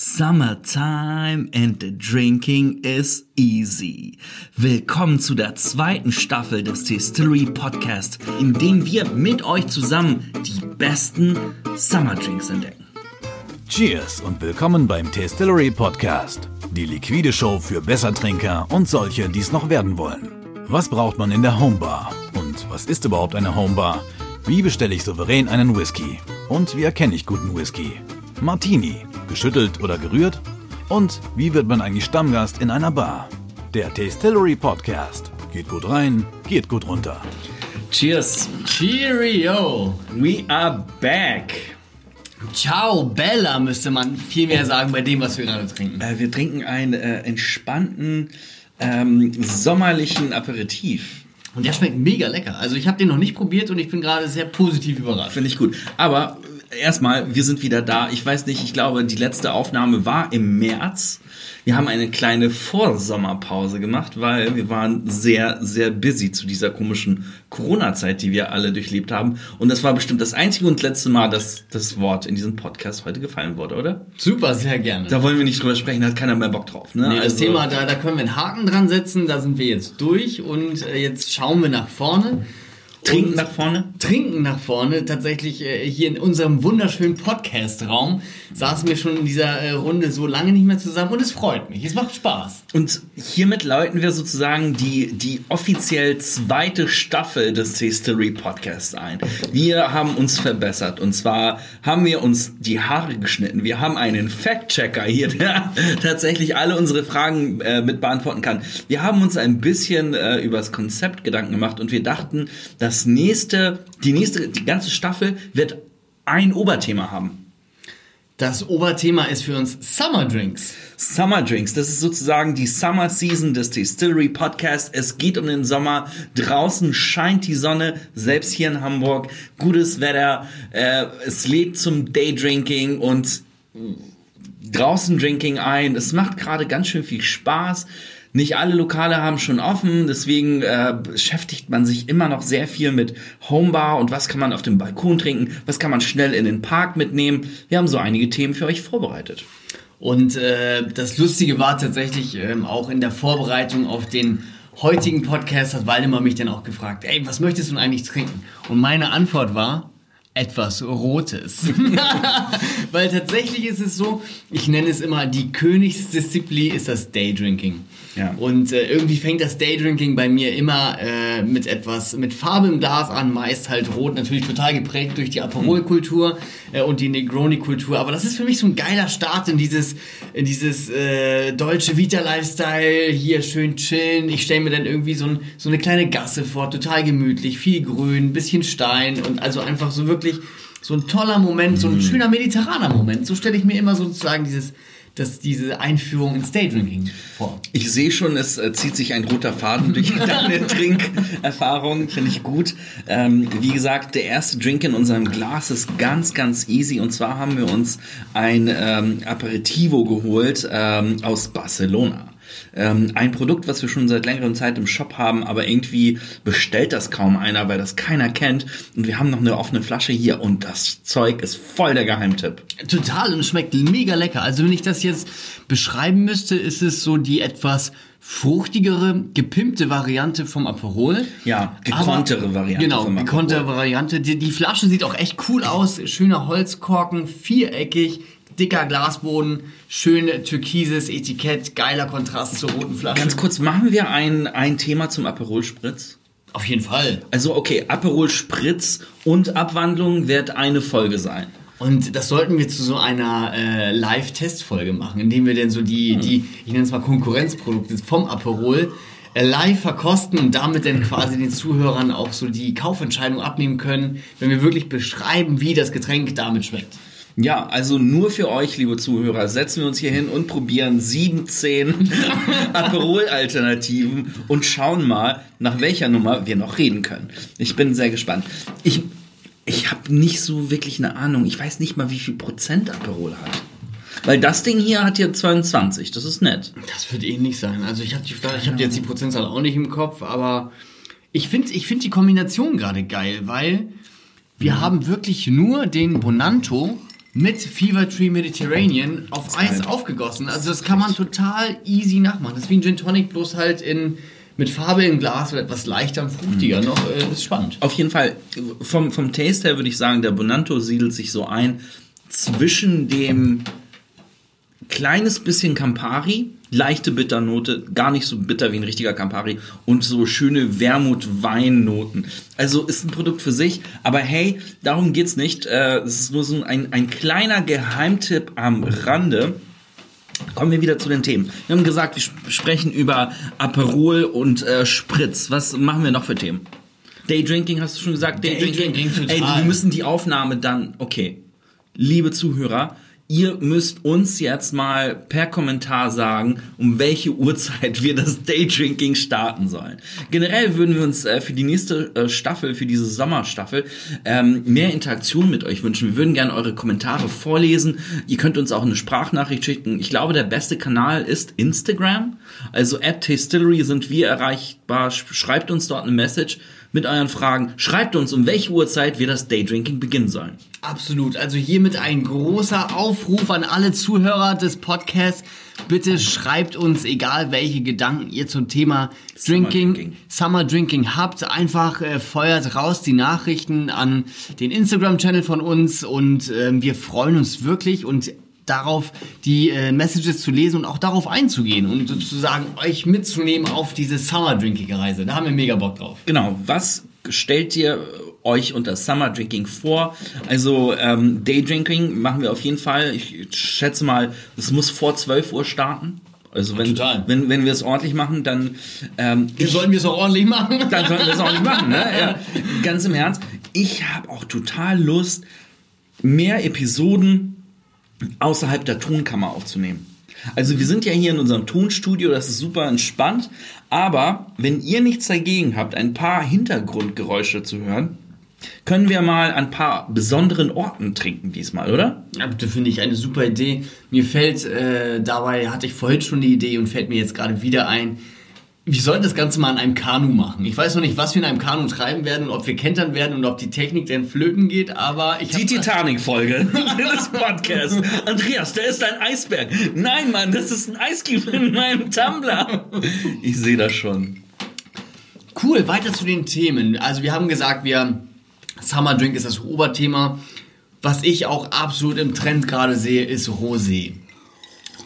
Summertime and the drinking is easy. Willkommen zu der zweiten Staffel des Distillery Podcast, in dem wir mit euch zusammen die besten Summer Drinks entdecken. Cheers und willkommen beim Distillery Podcast. Die liquide Show für Bessertrinker und solche, die es noch werden wollen. Was braucht man in der Homebar? Und was ist überhaupt eine Homebar? Wie bestelle ich souverän einen Whisky? Und wie erkenne ich guten Whisky? Martini, geschüttelt oder gerührt? Und wie wird man eigentlich Stammgast in einer Bar? Der Tastillery Podcast. Geht gut rein, geht gut runter. Cheers. Cheerio! We are back. Ciao, Bella, müsste man viel mehr sagen bei dem, was wir gerade trinken. Äh, wir trinken einen äh, entspannten, ähm, sommerlichen Aperitif. Und der schmeckt mega lecker. Also ich habe den noch nicht probiert und ich bin gerade sehr positiv überrascht. Finde ich gut. Aber erstmal, wir sind wieder da. Ich weiß nicht, ich glaube, die letzte Aufnahme war im März. Wir haben eine kleine Vorsommerpause gemacht, weil wir waren sehr, sehr busy zu dieser komischen Corona-Zeit, die wir alle durchlebt haben. Und das war bestimmt das einzige und letzte Mal, dass das Wort in diesem Podcast heute gefallen wurde, oder? Super, sehr gerne. Da wollen wir nicht drüber sprechen, da hat keiner mehr Bock drauf. Ne? Nee, das Also- Thema, da, da können wir einen Haken dran setzen, da sind wir jetzt durch und äh, jetzt schauen wir nach vorne. Trinken nach vorne. Trinken nach vorne. Tatsächlich äh, hier in unserem wunderschönen Podcast-Raum saßen wir schon in dieser äh, Runde so lange nicht mehr zusammen und es freut mich. Es macht Spaß. Und hiermit läuten wir sozusagen die, die offiziell zweite Staffel des Distillery Podcasts ein. Wir haben uns verbessert. Und zwar haben wir uns die Haare geschnitten. Wir haben einen Fact-Checker hier, der tatsächlich alle unsere Fragen äh, mit beantworten kann. Wir haben uns ein bisschen äh, über das Konzept Gedanken gemacht und wir dachten, das nächste, die nächste, die ganze Staffel wird ein Oberthema haben. Das Oberthema ist für uns Summer Drinks. Summer Drinks, das ist sozusagen die Summer Season des Distillery Podcast. Es geht um den Sommer. Draußen scheint die Sonne, selbst hier in Hamburg. Gutes Wetter. Äh, es lädt zum Daydrinking und draußen Drinking ein. Es macht gerade ganz schön viel Spaß. Nicht alle Lokale haben schon offen, deswegen äh, beschäftigt man sich immer noch sehr viel mit Homebar und was kann man auf dem Balkon trinken, was kann man schnell in den Park mitnehmen. Wir haben so einige Themen für euch vorbereitet. Und äh, das Lustige war tatsächlich ähm, auch in der Vorbereitung auf den heutigen Podcast hat Waldemar mich dann auch gefragt, ey, was möchtest du eigentlich trinken? Und meine Antwort war etwas Rotes. Weil tatsächlich ist es so, ich nenne es immer, die Königsdisziplin ist das Daydrinking. Ja. Und äh, irgendwie fängt das Daydrinking bei mir immer äh, mit etwas, mit Farbe im Glas an, meist halt rot, natürlich total geprägt durch die Aperol-Kultur äh, und die Negroni-Kultur. Aber das ist für mich so ein geiler Start in dieses, in dieses äh, deutsche Vita-Lifestyle, hier schön chillen. Ich stelle mir dann irgendwie so, ein, so eine kleine Gasse vor, total gemütlich, viel Grün, bisschen Stein und also einfach so wirklich so ein toller Moment, so ein schöner mediterraner Moment. So stelle ich mir immer sozusagen dieses, das, diese Einführung ins Daydrinking vor. Ich sehe schon, es äh, zieht sich ein roter Faden durch deine Trinkerfahrung. Finde ich gut. Ähm, wie gesagt, der erste Drink in unserem Glas ist ganz, ganz easy. Und zwar haben wir uns ein ähm, Aperitivo geholt ähm, aus Barcelona. Ähm, ein Produkt, was wir schon seit längerem Zeit im Shop haben, aber irgendwie bestellt das kaum einer, weil das keiner kennt. Und wir haben noch eine offene Flasche hier und das Zeug ist voll der Geheimtipp. Total und schmeckt mega lecker. Also wenn ich das jetzt beschreiben müsste, ist es so die etwas fruchtigere, gepimpte Variante vom Aperol. Ja, gekonntere Aber- Variante Genau, vom gekonnte Variante. Die, die Flasche sieht auch echt cool aus. Schöner Holzkorken, viereckig, dicker Glasboden, schön türkises Etikett, geiler Kontrast zur roten Flasche. Ganz kurz, machen wir ein, ein Thema zum Aperol Spritz? Auf jeden Fall. Also okay, Aperol Spritz und Abwandlung wird eine Folge sein. Und das sollten wir zu so einer äh, Live-Testfolge machen, indem wir dann so die, die ich nenne es mal Konkurrenzprodukte vom Aperol äh, live verkosten und damit dann quasi den Zuhörern auch so die Kaufentscheidung abnehmen können, wenn wir wirklich beschreiben, wie das Getränk damit schmeckt. Ja, also nur für euch, liebe Zuhörer, setzen wir uns hier hin und probieren 17 Aperol-Alternativen und schauen mal, nach welcher Nummer wir noch reden können. Ich bin sehr gespannt. Ich, ich habe nicht so wirklich eine Ahnung. Ich weiß nicht mal, wie viel Prozent Aperol hat. Weil das Ding hier hat ja 22, das ist nett. Das wird ähnlich sein. Also ich habe ich hab jetzt die Prozentzahl auch nicht im Kopf, aber ich finde ich find die Kombination gerade geil, weil wir haben wirklich nur den Bonanto mit Fever Tree Mediterranean auf Eis aufgegossen. Also das kann man total easy nachmachen. Das ist wie ein Gin Tonic, bloß halt in, mit Farbe im Glas oder etwas leichter und fruchtiger noch. Äh, ist spannend. Auf jeden Fall, vom, vom Taste her würde ich sagen, der Bonanto siedelt sich so ein zwischen dem kleines bisschen Campari, leichte Bitternote, gar nicht so bitter wie ein richtiger Campari und so schöne Wermut-Weinnoten. Also ist ein Produkt für sich, aber hey, darum geht's nicht. Äh, Es ist nur so ein, ein kleiner Geheimtipp am Rande. Kommen wir wieder zu den Themen. Wir haben gesagt, wir sp- sprechen über Aperol und äh, Spritz. Was machen wir noch für Themen? Daydrinking hast du schon gesagt? Daydrinking, total. Ey, wir müssen die Aufnahme dann, okay. Liebe Zuhörer, ihr müsst uns jetzt mal per Kommentar sagen, um welche Uhrzeit wir das Daydrinking starten sollen. Generell würden wir uns äh, für die nächste äh, Staffel, für diese Sommerstaffel, ähm, mehr Interaktion mit euch wünschen. Wir würden gerne eure Kommentare vorlesen. Ihr könnt uns auch eine Sprachnachricht schicken. Ich glaube, der beste Kanal ist Instagram. Also at Tastillery sind wir erreichbar. Sch- Schreibt uns dort eine Message mit euren Fragen. Schreibt uns, um welche Uhrzeit wir das Daydrinking beginnen sollen. Absolut. Also hiermit ein großer Aufruf an alle Zuhörer des Podcasts. Bitte schreibt uns, egal welche Gedanken ihr zum Thema Drinking, Drinking. Summer Drinking habt, einfach äh, feuert raus die Nachrichten an den Instagram-Channel von uns und ähm, wir freuen uns wirklich und darauf die äh, Messages zu lesen und auch darauf einzugehen und sozusagen euch mitzunehmen auf diese Summer Drinking Reise. Da haben wir mega Bock drauf. Genau, was stellt ihr euch unter Summer Drinking vor? Also ähm, Daydrinking machen wir auf jeden Fall. Ich schätze mal, es muss vor 12 Uhr starten. Also wenn, Total. wenn, wenn wir es ordentlich machen, dann ähm, Wir sollten wir es auch ordentlich machen. dann sollten wir es auch nicht machen. Ne? Ja, ganz im Ernst. Ich habe auch total Lust, mehr Episoden außerhalb der Tonkammer aufzunehmen. Also wir sind ja hier in unserem Tonstudio, das ist super entspannt. Aber wenn ihr nichts dagegen habt, ein paar Hintergrundgeräusche zu hören, können wir mal an ein paar besonderen Orten trinken diesmal, oder? Ja, das finde ich eine super Idee. Mir fällt, äh, dabei hatte ich vorhin schon die Idee und fällt mir jetzt gerade wieder ein, wir sollten das Ganze mal an einem Kanu machen. Ich weiß noch nicht, was wir in einem Kanu treiben werden und ob wir kentern werden und ob die Technik denn flöten geht, aber ich Die Titanic-Folge des Podcasts. Andreas, da ist ein Eisberg. Nein, Mann, das ist ein Eiscube in meinem Tumbler. Ich sehe das schon. Cool, weiter zu den Themen. Also wir haben gesagt, wir Summer Drink ist das Oberthema. Was ich auch absolut im Trend gerade sehe, ist Rosé.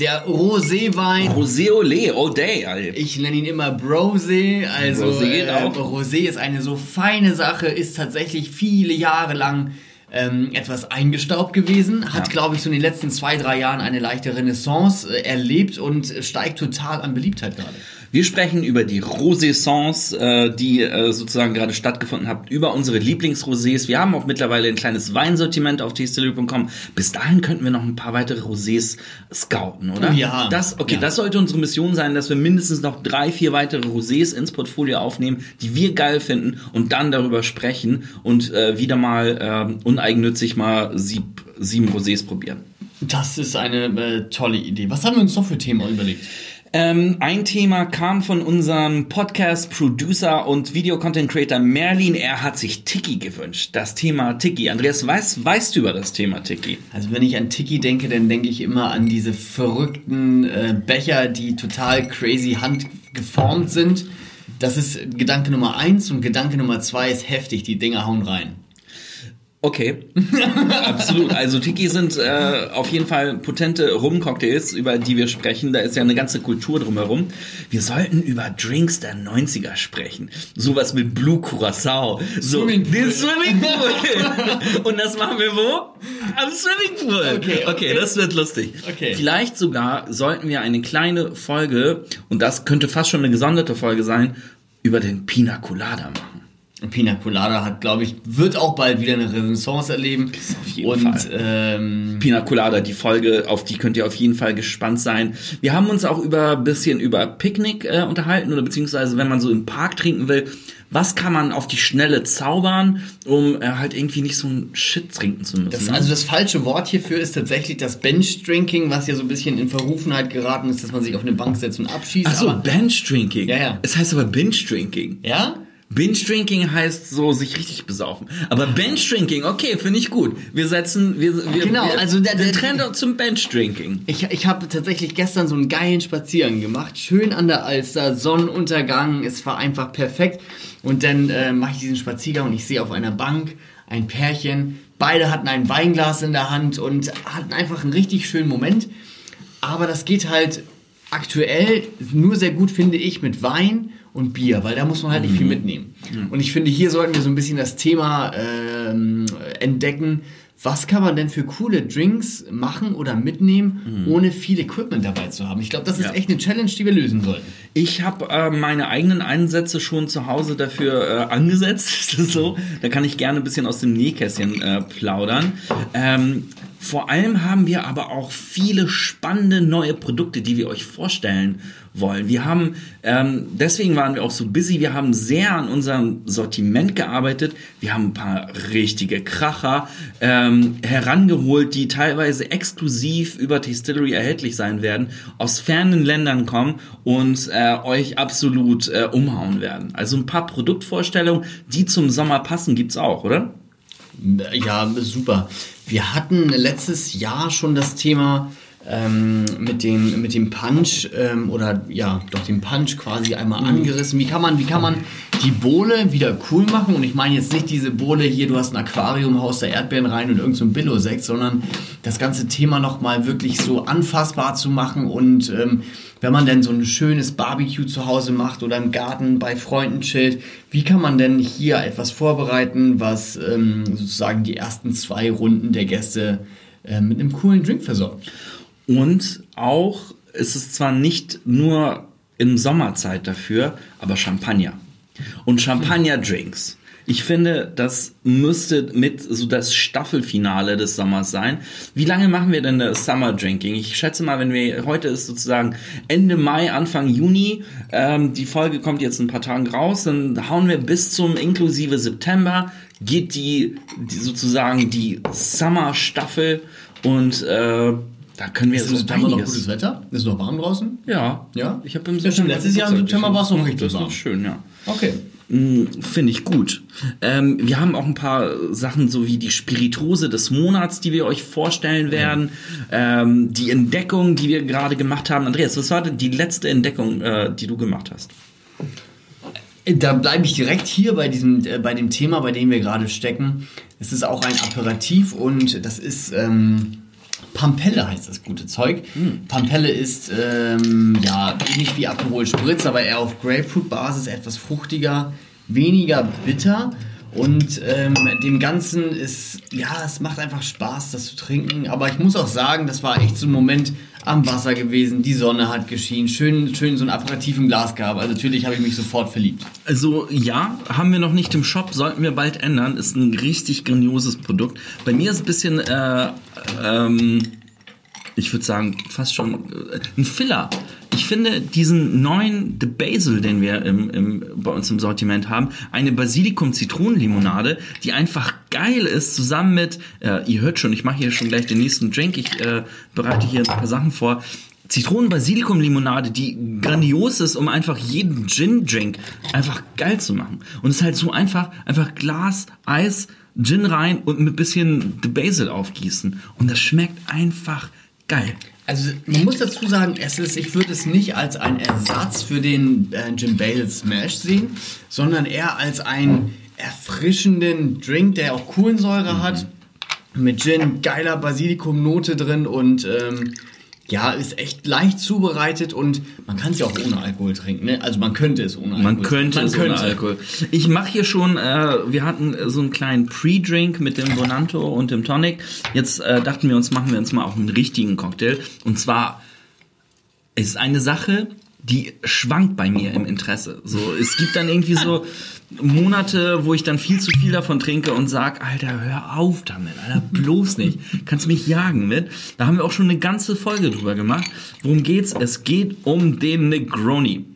Der Rosé-Wein Rosé Olé, all day, Alter. Ich nenne ihn immer Brosé. Also Rosé äh. Rosé ist eine so feine Sache, ist tatsächlich viele Jahre lang ähm, etwas eingestaubt gewesen, hat, Ja. glaube ich, so in den letzten zwei, drei Jahren eine leichte Renaissance äh, erlebt und steigt total an Beliebtheit gerade. Wir sprechen über die Rosé-Sons, äh, die äh, sozusagen gerade stattgefunden haben, über unsere Lieblingsrosés. Wir haben auch mittlerweile ein kleines Weinsortiment auf tastillery.com. Bis dahin könnten wir noch ein paar weitere Rosés scouten, oder? Ja. Das, okay, Ja. das sollte unsere Mission sein, dass wir mindestens noch drei, vier weitere Rosés ins Portfolio aufnehmen, die wir geil finden und dann darüber sprechen und äh, wieder mal ähm, uneigennützig mal sieb, sieben Rosés probieren. Das ist eine äh, tolle Idee. Was haben wir uns noch für Themen überlegt? Ähm, ein Thema kam von unserem Podcast-Producer und Video-Content-Creator Merlin. Er hat sich Tiki gewünscht. Das Thema Tiki. Andreas, weißt, weißt du über das Thema Tiki? Also wenn ich an Tiki denke, dann denke ich immer an diese verrückten äh, Becher, die total crazy handgeformt sind. Das ist Gedanke Nummer eins und Gedanke Nummer zwei ist heftig. Die Dinger hauen rein. Okay, absolut. Also Tiki sind äh, auf jeden Fall potente Rum-Cocktails, über die wir sprechen. Da ist ja eine ganze Kultur drumherum. Wir sollten über Drinks der 90er sprechen. Sowas mit Blue Curacao. So, Swimmingpool. den Swimmingpool. Und das machen wir wo? Am Swimmingpool. Okay, okay, okay. das wird lustig. Okay. Vielleicht sogar sollten wir eine kleine Folge, und das könnte fast schon eine gesonderte Folge sein, über den Pina Colada machen. Pina Colada hat, glaube ich, wird auch bald wieder eine Renaissance erleben. auf jeden und Fall. Ähm, Pina Colada, die Folge, auf die könnt ihr auf jeden Fall gespannt sein. Wir haben uns auch über bisschen über Picknick äh, unterhalten oder beziehungsweise wenn man so im Park trinken will, was kann man auf die Schnelle zaubern, um äh, halt irgendwie nicht so ein Shit trinken zu müssen. das, ne? also das falsche Wort hierfür ist tatsächlich das Bench Drinking, was ja so ein bisschen in Verrufenheit geraten ist, dass man sich auf eine Bank setzt und abschießt. Ach so, aber, Bench Drinking. Ja, ja. Es heißt aber Binge Drinking. ja? Binge-Drinking heißt so sich richtig besaufen. Aber Bench-Drinking, okay, finde ich gut. Wir setzen, wir, wir, Genau, wir, also der- der- Trend zum Bench-Drinking. Ich, ich habe tatsächlich gestern so einen geilen Spaziergang gemacht. Schön an der Alster, Sonnenuntergang. Es war einfach perfekt. Und dann äh, mache ich diesen Spaziergang und ich sehe auf einer Bank ein Pärchen. Beide hatten ein Weinglas in der Hand und hatten einfach einen richtig schönen Moment. Aber das geht halt aktuell nur sehr gut, finde ich, mit Wein und Bier, weil da muss man halt nicht viel mitnehmen. Und ich finde, hier sollten wir so ein bisschen das Thema ähm, entdecken. Was kann man denn für coole Drinks machen oder mitnehmen, ohne viel Equipment dabei zu haben? Ich glaube, das ist Ja. echt eine Challenge, die wir lösen sollten. Ich habe äh, meine eigenen Einsätze schon zu Hause dafür äh, angesetzt. So. Da kann ich gerne ein bisschen aus dem Nähkästchen äh, plaudern. Ähm, vor allem haben wir aber auch viele spannende neue Produkte, die wir euch vorstellen wollen. Wir haben, ähm, deswegen waren wir auch so busy, wir haben sehr an unserem Sortiment gearbeitet. Wir haben ein paar richtige Kracher ähm, herangeholt, die teilweise exklusiv über Distillery erhältlich sein werden, aus fernen Ländern kommen und äh, euch absolut äh, umhauen werden. Also ein paar Produktvorstellungen, die zum Sommer passen, gibt's auch, oder? Ja, super. Wir hatten letztes Jahr schon das Thema ähm, mit, dem, mit dem Punch ähm, oder ja, doch den Punch quasi einmal angerissen. Wie kann man, wie kann man die Bohle wieder cool machen? Und ich meine jetzt nicht diese Bohle hier, du hast ein Aquarium, haust da Erdbeeren rein und irgend so ein Billo-Sekt, sondern das ganze Thema nochmal wirklich so anfassbar zu machen und ähm, wenn man denn so ein schönes Barbecue zu Hause macht oder im Garten bei Freunden chillt, wie kann man denn hier etwas vorbereiten, was ähm, sozusagen die ersten zwei Runden der Gäste äh, mit einem coolen Drink versorgt? Und auch ist es zwar nicht nur in Sommerzeit dafür, aber Champagner. Und Champagner-Drinks. Ich finde, das müsste mit so das Staffelfinale des Sommers sein. Wie lange machen wir denn das Summer Drinking? Ich schätze mal, wenn wir heute ist sozusagen Ende Mai, Anfang Juni, ähm, die Folge kommt jetzt in ein paar Tagen raus, dann hauen wir bis zum inklusive September geht die, die sozusagen die Summer Staffel und äh, da können wir Ist so im September noch gutes Wetter? Ist noch warm draußen? Ja. Ja? Ich habe im stimmt. Letztes Jahr im September war es noch Das richtig ist warm. noch schön, ja. Okay. Mm, Finde ich gut. Ähm, wir haben auch ein paar Sachen, so wie die Spiritose des Monats, die wir euch vorstellen werden. Ähm, die Entdeckung, die wir gerade gemacht haben. Andreas, was war denn die letzte Entdeckung, äh, die du gemacht hast? Da bleibe ich direkt hier bei diesem, äh, bei dem Thema, bei dem wir gerade stecken. Es ist auch ein Aperitif und das ist ähm, Pampelle heißt das gute Zeug. Pampelle ist ähm, ja ähnlich wie Aperol Spritz, aber eher auf Grapefruit-Basis, etwas fruchtiger, weniger bitter. Und ähm, dem Ganzen ist, ja, es macht einfach Spaß, das zu trinken. Aber ich muss auch sagen, das war echt so ein Moment am Wasser gewesen. Die Sonne hat geschienen. Schön, schön so ein Aperitif im Glas gehabt. Also natürlich habe ich mich sofort verliebt. Also ja, haben wir noch nicht im Shop, sollten wir bald ändern. Ist ein richtig grandioses Produkt. Bei mir ist ein bisschen, äh, ähm, ich würde sagen, fast schon äh, ein Filler. Ich finde diesen neuen The Basil, den wir im, im, bei uns im Sortiment haben, eine Basilikum-Zitronenlimonade, die einfach geil ist, zusammen mit, äh, ihr hört schon, ich mache hier schon gleich den nächsten Drink, ich äh, bereite hier ein paar Sachen vor. Zitronen-Basilikum-Limonade, die grandios ist, um einfach jeden Gin-Drink einfach geil zu machen. Und es ist halt so einfach, einfach Glas, Eis, Gin rein und mit bisschen The Basil aufgießen. Und das schmeckt einfach geil. Also man muss dazu sagen, es ist, ich würde es nicht als einen Ersatz für den äh, Jim Bale Smash sehen, sondern eher als einen erfrischenden Drink, der auch Kohlensäure hat, mit Gin, geiler Basilikumnote drin und ähm, ja, ist echt leicht zubereitet und man kann es ja auch ohne Alkohol trinken. Ne? Also man könnte es ohne Alkohol Man könnte man es ohne Alkohol. Ich mache hier schon, äh, wir hatten so einen kleinen Pre-Drink mit dem Bonanto und dem Tonic. Jetzt äh, dachten wir uns, machen wir uns mal auch einen richtigen Cocktail. Und zwar ist eine Sache, die schwankt bei mir im Interesse. So, es gibt dann irgendwie so Monate, wo ich dann viel zu viel davon trinke und sag, Alter, hör auf damit, Alter, bloß nicht. Kannst mich jagen mit. Da haben wir auch schon eine ganze Folge drüber gemacht. Worum geht's? Es geht um den Negroni.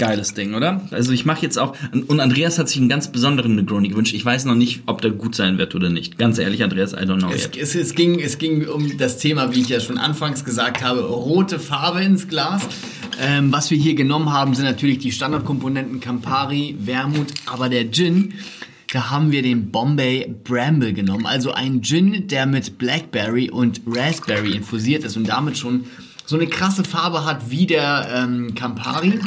Geiles Ding, oder? Also ich mache jetzt auch und Andreas hat sich einen ganz besonderen Negroni gewünscht. Ich weiß noch nicht, ob der gut sein wird oder nicht. Ganz ehrlich, Andreas, I don't know Es, es, es, ging, es ging um das Thema, wie ich ja schon anfangs gesagt habe, rote Farbe ins Glas. Ähm, was wir hier genommen haben, sind natürlich die Standardkomponenten Campari, Wermut, aber der Gin, da haben wir den Bombay Bramble genommen. Also ein Gin, der mit Blackberry und Raspberry infusiert ist und damit schon so eine krasse Farbe hat wie der ähm, Campari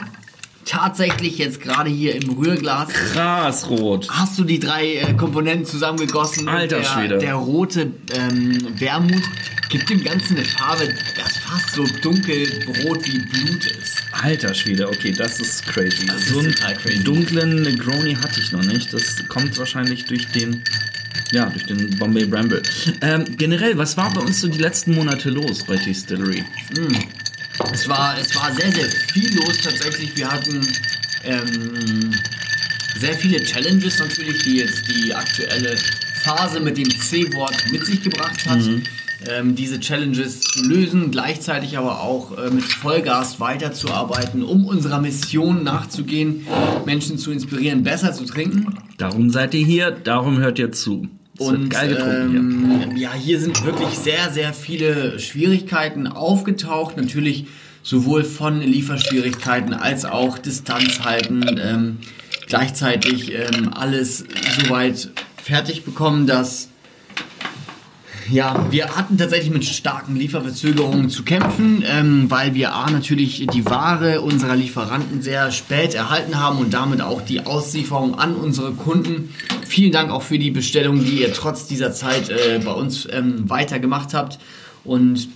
tatsächlich jetzt gerade hier im Rührglas. Krass rot. Hast du die drei äh, Komponenten zusammengegossen? Alter der, Schwede. Der rote ähm, Wermut gibt dem Ganzen eine Farbe, das fast so dunkelrot wie Blut ist. Alter Schwede, okay, das ist crazy. Das so ist einen total crazy. dunklen Negroni hatte ich noch nicht. Das kommt wahrscheinlich durch den, ja, durch den Bombay Bramble. Ähm, generell, was war bei uns so die letzten Monate los bei Distillery? Es war, es war sehr, sehr viel los tatsächlich. Wir hatten ähm, sehr viele Challenges natürlich, die jetzt die aktuelle Phase mit dem C-Wort mit sich gebracht hat. Ähm, diese Challenges zu lösen, gleichzeitig aber auch äh, mit Vollgas weiterzuarbeiten, um unserer Mission nachzugehen, Menschen zu inspirieren, besser zu trinken. Darum seid ihr hier, darum hört ihr zu. Wird Und geil getrunken hier. ähm, ja, hier sind wirklich sehr, sehr viele Schwierigkeiten aufgetaucht. Natürlich sowohl von Lieferschwierigkeiten als auch Distanz halten. Ähm, gleichzeitig ähm, alles soweit fertig bekommen, dass ja, wir hatten tatsächlich mit starken Lieferverzögerungen zu kämpfen, ähm, weil wir A natürlich die Ware unserer Lieferanten sehr spät erhalten haben und damit auch die Auslieferung an unsere Kunden. Vielen Dank auch für die Bestellung, die ihr trotz dieser Zeit äh, bei uns ähm, weitergemacht habt. Und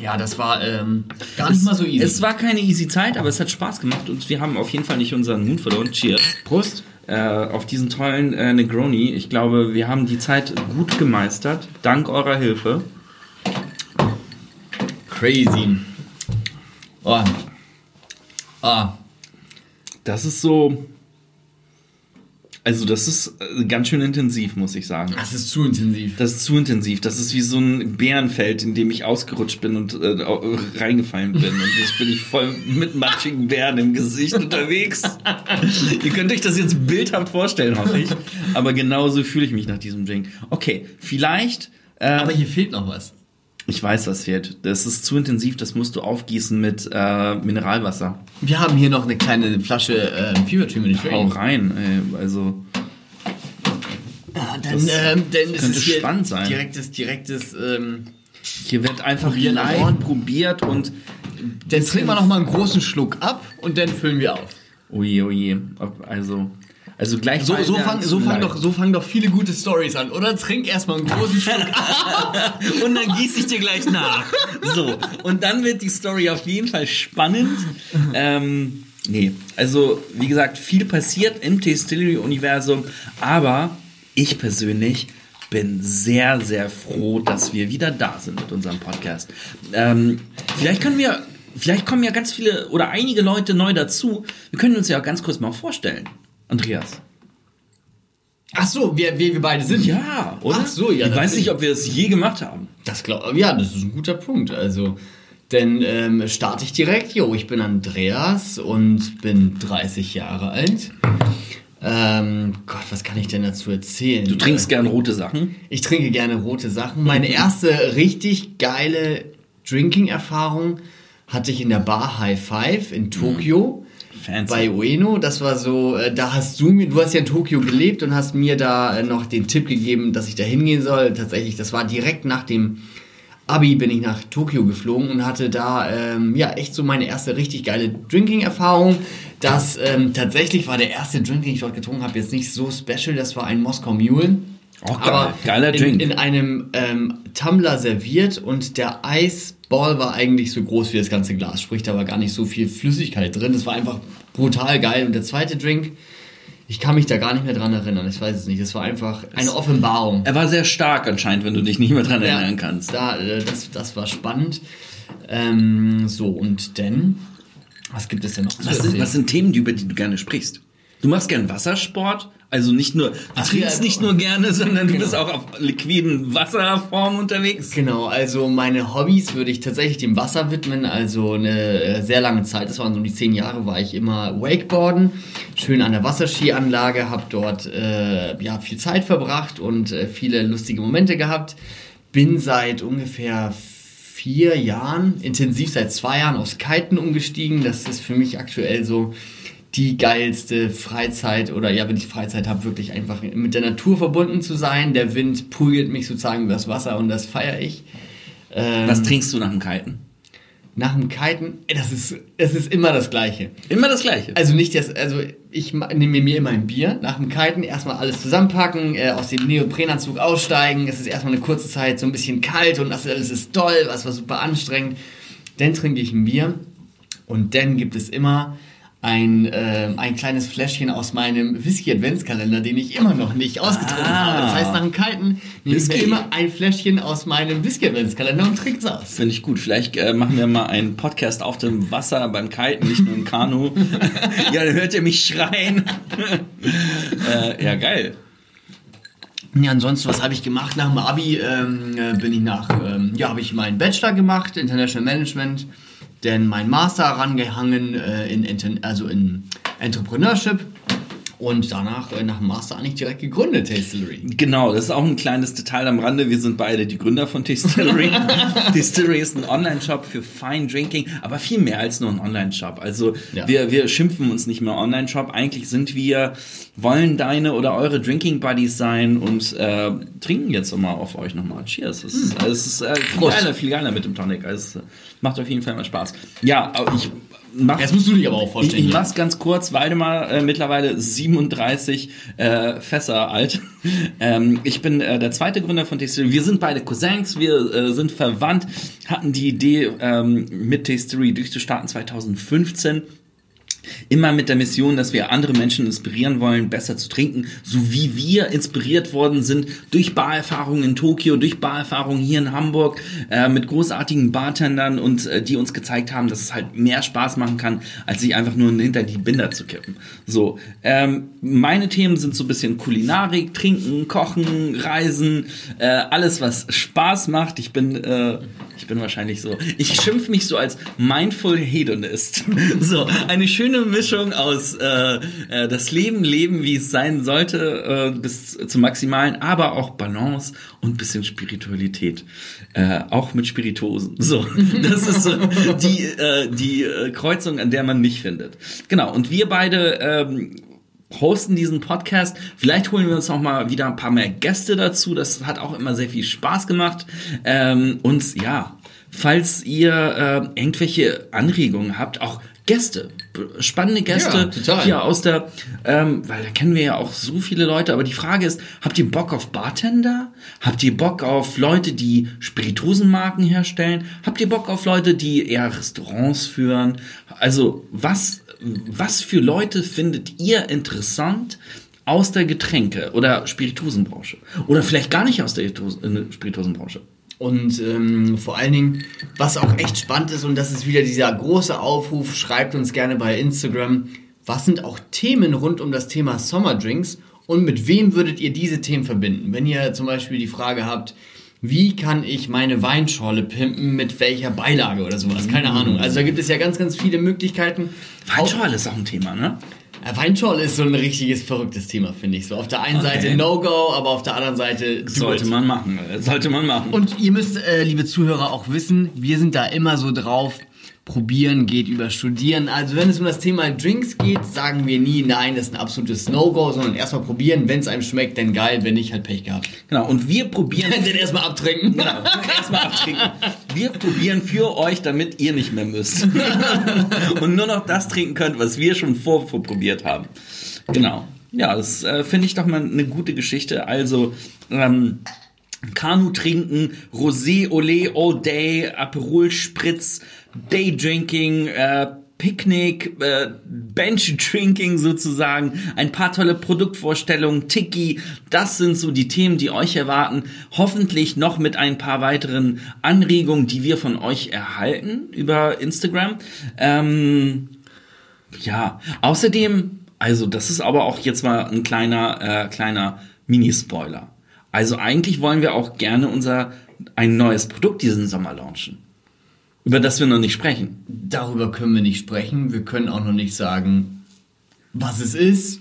ja, das war ähm, gar nicht mal so easy. Es war keine easy Zeit, aber es hat Spaß gemacht und wir haben auf jeden Fall nicht unseren Mut verloren. Cheers. Prost. Äh, auf diesen tollen äh, Negroni. Ich glaube, wir haben die Zeit gut gemeistert, dank eurer Hilfe. Crazy. Oh. Ah. Das ist so. Also, das ist äh, ganz schön intensiv, muss ich sagen. Das ist zu intensiv. Das ist zu intensiv. Das ist wie so ein Bärenfeld, in dem ich ausgerutscht bin und äh, au- reingefallen bin. Und jetzt bin ich voll mit matschigen Bären im Gesicht unterwegs. Ihr könnt euch das jetzt bildhaft vorstellen, hoffe ich. Aber genauso fühle ich mich nach diesem Drink. Okay, vielleicht. Äh, Aber hier fehlt noch was. ich weiß, was fehlt. Das ist zu intensiv, das musst du aufgießen mit äh, Mineralwasser. Wir haben hier noch eine kleine Flasche äh, Fever Tree Hau rein, ey. Also. Ja, dann, Das ähm, dann ist es hier spannend sein. direktes, direktes, ähm, Hier wird einfach Probieren live probiert und. dann trinken wir noch mal einen großen Schluck ab und dann füllen wir auf. Oje, oje. Also. Also gleich So, so, fang, so, zu fang live. doch, so fangen doch viele gute Stories an, oder? Trink erstmal einen großen Schluck ab. Und dann gieße ich dir gleich nach. So. Und dann wird die Story auf jeden Fall spannend. Ähm, nee. Also, wie gesagt, viel passiert im Distillery-Universum. Aber ich persönlich bin sehr, sehr froh, dass wir wieder da sind mit unserem Podcast. Ähm, vielleicht können wir, vielleicht kommen ja ganz viele oder einige Leute neu dazu. Wir können uns ja auch ganz kurz mal vorstellen. Andreas. Ach so, wir, wir, wir beide sind. Ja, oder? Ach so, ja, Ich weiß nicht, ob wir es je gemacht haben. Das glaub, ja, das ist ein guter Punkt. Also, dann ähm, starte ich direkt. Jo, ich bin Andreas und bin 30 Jahre alt. Ähm, Gott, was kann ich denn dazu erzählen? Du trinkst gern rote Sachen. Ich trinke gerne rote Sachen. Meine erste richtig geile Drinking-Erfahrung hatte ich in der Bar High Five in Tokio. Fancy. Bei Ueno, das war so, äh, da hast du mir, du hast ja in Tokio gelebt und hast mir da äh, noch den Tipp gegeben, dass ich da hingehen soll. Tatsächlich, das war direkt nach dem Abi bin ich nach Tokio geflogen und hatte da ähm, ja echt so meine erste richtig geile Drinking-Erfahrung. Das ähm, tatsächlich war der erste Drink, den ich dort getrunken habe, jetzt nicht so special. Das war ein Moskau Mule. Oh, geil. Aber Geiler in, Drink. in einem ähm, Tumbler serviert und der Eisball war eigentlich so groß wie das ganze Glas. Sprich, da war gar nicht so viel Flüssigkeit drin. Das war einfach brutal geil. Und der zweite Drink, ich kann mich da gar nicht mehr dran erinnern. Ich weiß es nicht. Das war einfach eine Offenbarung. Er war sehr stark anscheinend, wenn du dich nicht mehr dran Ja, erinnern kannst. Da, äh, das, das war spannend. Ähm, so, und dann, was gibt es denn noch zu Was sind, was sind Themen, über die du gerne sprichst? Du machst gern Wassersport, also nicht nur, du trinkst nicht nur gerne, sondern du genau. bist auch auf liquiden Wasserform unterwegs. Genau, also meine Hobbys würde ich tatsächlich dem Wasser widmen. Also eine sehr lange Zeit, das waren so um die zehn Jahre, war ich immer Wakeboarden, schön an der Wasserskianlage, habe dort äh, ja viel Zeit verbracht und äh, viele lustige Momente gehabt. Bin seit ungefähr vier Jahren, intensiv seit zwei Jahren aufs Kiten umgestiegen. Das ist für mich aktuell so die geilste Freizeit oder ja, wenn ich Freizeit habe, wirklich einfach mit der Natur verbunden zu sein. Der Wind prügelt mich sozusagen übers Wasser und das feiere ich. Ähm, Was trinkst du nach dem Kiten? Nach dem Kiten, das ist, es ist immer das Gleiche. Immer das Gleiche. Also nicht das, also ich nehme mir immer ein Bier nach dem Kiten, erstmal alles zusammenpacken, äh, aus dem Neoprenanzug aussteigen. Es ist erstmal eine kurze Zeit so ein bisschen kalt und das alles ist toll, was war super anstrengend. Dann trinke ich ein Bier und dann gibt es immer ein, ähm, ein kleines Fläschchen aus meinem Whisky-Adventskalender, den ich immer noch nicht ausgetrunken Ah. habe. Das heißt, nach dem Kiten nehme ich immer ein Fläschchen aus meinem Whisky-Adventskalender und trinke es aus. Finde ich gut. Vielleicht äh, machen wir mal einen Podcast auf dem Wasser beim Kiten, nicht nur im Kanu. ja, dann hört ihr mich schreien. äh, ja, geil. Ja, ansonsten, was habe ich gemacht? Nach dem Abi ähm, äh, bin ich nach, ähm, ja, habe ich meinen Bachelor gemacht, International Management, dann meinen Master rangehangen äh, in, also in Entrepreneurship und danach äh, nach dem Master eigentlich direkt gegründet, Tastillery. Genau, das ist auch ein kleines Detail am Rande. Wir sind beide die Gründer von Distillery. Distillery ist ein Online-Shop für Fine Drinking, aber viel mehr als nur ein Online-Shop. Also Ja. wir, wir schimpfen uns nicht mehr Online-Shop. Eigentlich sind wir, wollen deine oder eure Drinking Buddies sein und äh, trinken jetzt mal auf euch nochmal. Cheers. Es ist, es ist äh, viel geiler, viel geiler mit dem Tonic. Also, es macht auf jeden Fall mal Spaß. Ja, aber ich mach Jetzt musst du dich aber auch ich, vorstellen. ich hier. mach's ganz kurz. Waldemar, äh, mittlerweile 37 äh, Fässer alt. Ähm, ich bin äh, der zweite Gründer von Tastery. Wir sind beide Cousins, wir äh, sind verwandt, hatten die Idee, ähm, mit Tastery durchzustarten 2015. Immer mit der Mission, dass wir andere Menschen inspirieren wollen, besser zu trinken, so wie wir inspiriert worden sind durch Barerfahrungen in Tokio, durch Barerfahrungen hier in Hamburg, äh, mit großartigen Bartendern und äh, die uns gezeigt haben, dass es halt mehr Spaß machen kann, als sich einfach nur hinter die Binder zu kippen. So, ähm, meine Themen sind so ein bisschen Kulinarik, Trinken, Kochen, Reisen, äh, alles was Spaß macht. Ich bin, äh, ich bin wahrscheinlich so, ich schimpfe mich so als Mindful Hedonist. so, eine schöne Mischung aus äh, äh, das Leben leben, wie es sein sollte, äh, bis zum Maximalen, aber auch Balance und bisschen Spiritualität. Äh, auch mit Spiritosen. So, das ist so die, äh, die äh, Kreuzung, an der man mich findet. Genau, und wir beide ähm, hosten diesen Podcast. Vielleicht holen wir uns noch mal wieder ein paar mehr Gäste dazu. Das hat auch immer sehr viel Spaß gemacht. Ähm, und ja, falls ihr äh, irgendwelche Anregungen habt, auch Gäste, spannende Gäste Ja, hier aus der, ähm, weil da kennen wir ja auch so viele Leute. Aber die Frage ist, habt ihr Bock auf Bartender? Habt ihr Bock auf Leute, die Spirituosenmarken herstellen? Habt ihr Bock auf Leute, die eher Restaurants führen? Also was, was für Leute findet ihr interessant? Aus der Getränke- oder Spirituosenbranche. Oder vielleicht gar nicht aus der Spirituosenbranche. Und ähm, vor allen Dingen, was auch echt spannend ist, und das ist wieder dieser große Aufruf, schreibt uns gerne bei Instagram, was sind auch Themen rund um das Thema Sommerdrinks und mit wem würdet ihr diese Themen verbinden? Wenn ihr zum Beispiel die Frage habt, wie kann ich meine Weinschorle pimpen, mit welcher Beilage oder sowas, keine Ahnung. Also da gibt es ja ganz, ganz viele Möglichkeiten. Weinschorle ist auch ein Thema, ne? Ja, Weinschorle ist so ein richtiges verrücktes Thema, finde ich. So auf der einen Okay. Seite No-Go, aber auf der anderen Seite do Sollte it. man machen. äh, Sollte man machen. Und ihr müsst, äh, liebe Zuhörer, auch wissen, wir sind da immer so drauf. Probieren geht über Studieren. Also wenn es um das Thema Drinks geht, sagen wir nie, nein, das ist ein absolutes No-Go, sondern erstmal probieren. Wenn es einem schmeckt, dann geil. Wenn nicht, halt Pech gehabt. Genau, und wir probieren. Dann erstmal abtrinken. Genau, erstmal abtrinken. Wir probieren für euch, damit ihr nicht mehr müsst. Und nur noch das trinken könnt, was wir schon vor, vorprobiert haben. Genau. Ja, das äh, finde ich doch mal eine gute Geschichte. Also, ähm, Kanu trinken, Rosé, Olé, All Day, Aperol Spritz, Day Drinking, äh, Picknick, äh, Bench Drinking sozusagen, ein paar tolle Produktvorstellungen, Tiki, das sind so die Themen, die euch erwarten. Hoffentlich noch mit ein paar weiteren Anregungen, die wir von euch erhalten über Instagram. Ähm, ja, außerdem, also das ist aber auch jetzt mal ein kleiner, äh, kleiner Mini-Spoiler. Also eigentlich wollen wir auch gerne unser ein neues Produkt diesen Sommer launchen. Über das wir noch nicht sprechen. Darüber können wir nicht sprechen. Wir können auch noch nicht sagen, was es ist.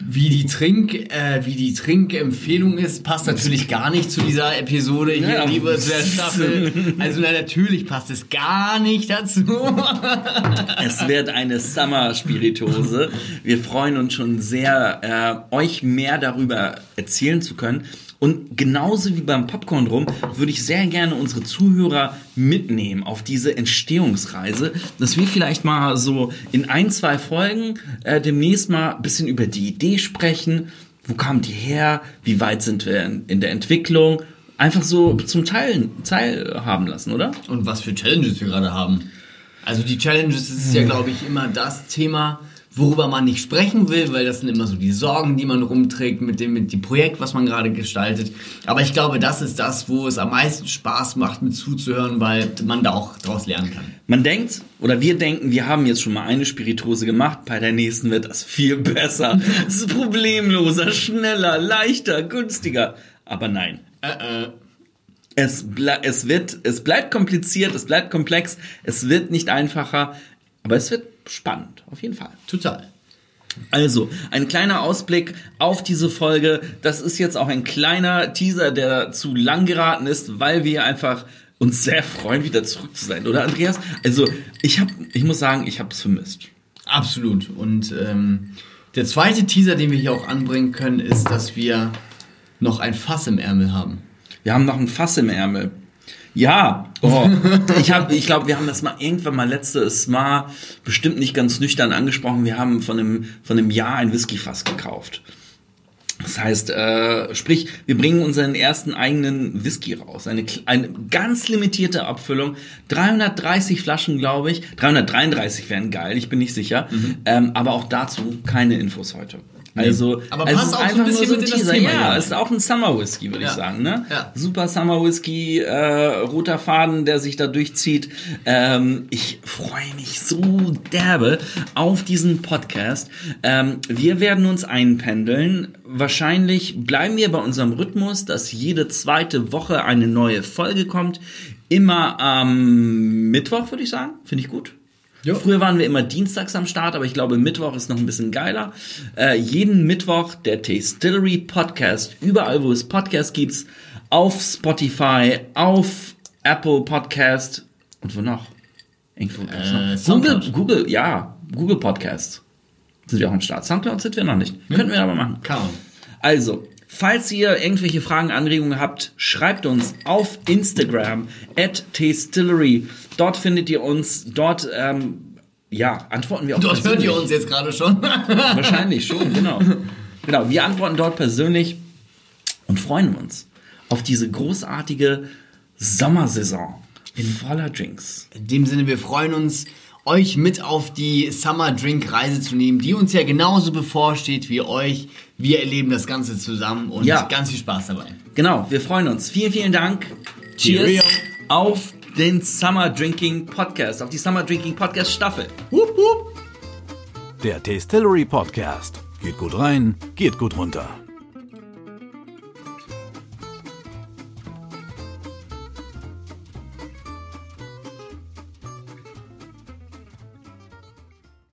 Wie die Trink, äh, wie die Trinkempfehlung ist, passt natürlich gar nicht zu dieser Episode hier, Ja. liebe Staffel. Also na, natürlich passt es gar nicht dazu. Es wird eine Summer-Spirituose. Wir freuen uns schon sehr, äh, euch mehr darüber erzählen zu können. Und genauso wie beim Popcorn rum, würde ich sehr gerne unsere Zuhörer mitnehmen auf diese Entstehungsreise, dass wir vielleicht mal so in ein, zwei Folgen äh, demnächst mal ein bisschen über die Idee sprechen. Wo kam die her? Wie weit sind wir in, in der Entwicklung? Einfach so zum Teilen, teilhaben lassen, oder? Und was für Challenges wir gerade haben. Also die Challenges ist ja, glaube ich, immer das Thema, worüber man nicht sprechen will, weil das sind immer so die Sorgen, die man rumträgt mit dem, mit dem Projekt, was man gerade gestaltet. Aber ich glaube, das ist das, wo es am meisten Spaß macht, mit zuzuhören, weil man da auch draus lernen kann. Man denkt, oder wir denken, wir haben jetzt schon mal eine Spirituose gemacht, bei der nächsten wird das viel besser. Es ist problemloser, schneller, leichter, günstiger. Aber nein. Äh, äh. Es, ble es, wird, es bleibt kompliziert, es bleibt komplex, es wird nicht einfacher, aber es wird spannend, auf jeden Fall. Total. Also, ein kleiner Ausblick auf diese Folge. Das ist jetzt auch ein kleiner Teaser, der zu lang geraten ist, weil wir einfach uns sehr freuen, wieder zurück zu sein, oder Andreas? Also, ich habe, ich muss sagen, ich habe es vermisst. Absolut. Und ähm, der zweite Teaser, den wir hier auch anbringen können, ist, dass wir noch ein Fass im Ärmel haben. Wir haben noch ein Fass im Ärmel. Ja, oh, ich habe, ich glaube, wir haben das mal irgendwann mal letztes Mal bestimmt nicht ganz nüchtern angesprochen. Wir haben von einem von einem Jahr ein Whiskyfass gekauft. Das heißt, äh, sprich, wir bringen unseren ersten eigenen Whisky raus. Eine, eine ganz limitierte Abfüllung. 330 Flaschen, glaube ich. 333 wären geil, ich bin nicht sicher. Ähm, aber auch dazu keine Infos heute. Also, Aber also passt es ist auch so ein einfach bisschen nur mit in das Teaser. Thema Ja, hinein. ist auch ein Summer Whisky, würde ich Ja. sagen. Ne? Ja. Super Summer Whisky, äh, roter Faden, der sich da durchzieht. Ähm, ich freue mich so derbe auf diesen Podcast. Ähm, wir werden uns einpendeln. Wahrscheinlich bleiben wir bei unserem Rhythmus, dass jede zweite Woche eine neue Folge kommt. Immer am Mittwoch, würde ich sagen. Finde ich gut. Jo. Früher waren wir immer dienstags am Start, aber ich glaube, Mittwoch ist noch ein bisschen geiler. Äh, jeden Mittwoch der Tastillery Podcast, überall wo es Podcasts gibt, auf Spotify, auf Apple Podcast und wo noch? Irgendwo Äh, noch. Google, Google, ja, Google Podcasts. Sind wir auch am Start. Soundcloud sind wir noch nicht. Könnten wir aber machen. Man. Also, falls ihr irgendwelche Fragen, Anregungen habt, schreibt uns auf Instagram at Tastillery. Dort findet ihr uns. Dort, ähm, ja, antworten wir auch Dort hört ihr uns jetzt gerade schon. Wahrscheinlich schon, genau. Genau, wir antworten dort persönlich und freuen uns auf diese großartige Sommersaison voller Drinks. In dem Sinne, wir freuen uns, euch mit auf die Summer Drink Reise zu nehmen, die uns ja genauso bevorsteht wie euch. Wir erleben das Ganze zusammen und Ja. ganz viel Spaß dabei. Genau, wir freuen uns. Vielen, vielen Dank. Cheers Cheerio. auf den Summer Drinking Podcast, auf die Summer Drinking Podcast Staffel. Wupp, wupp. Der Tastillery Podcast. Geht gut rein, geht gut runter.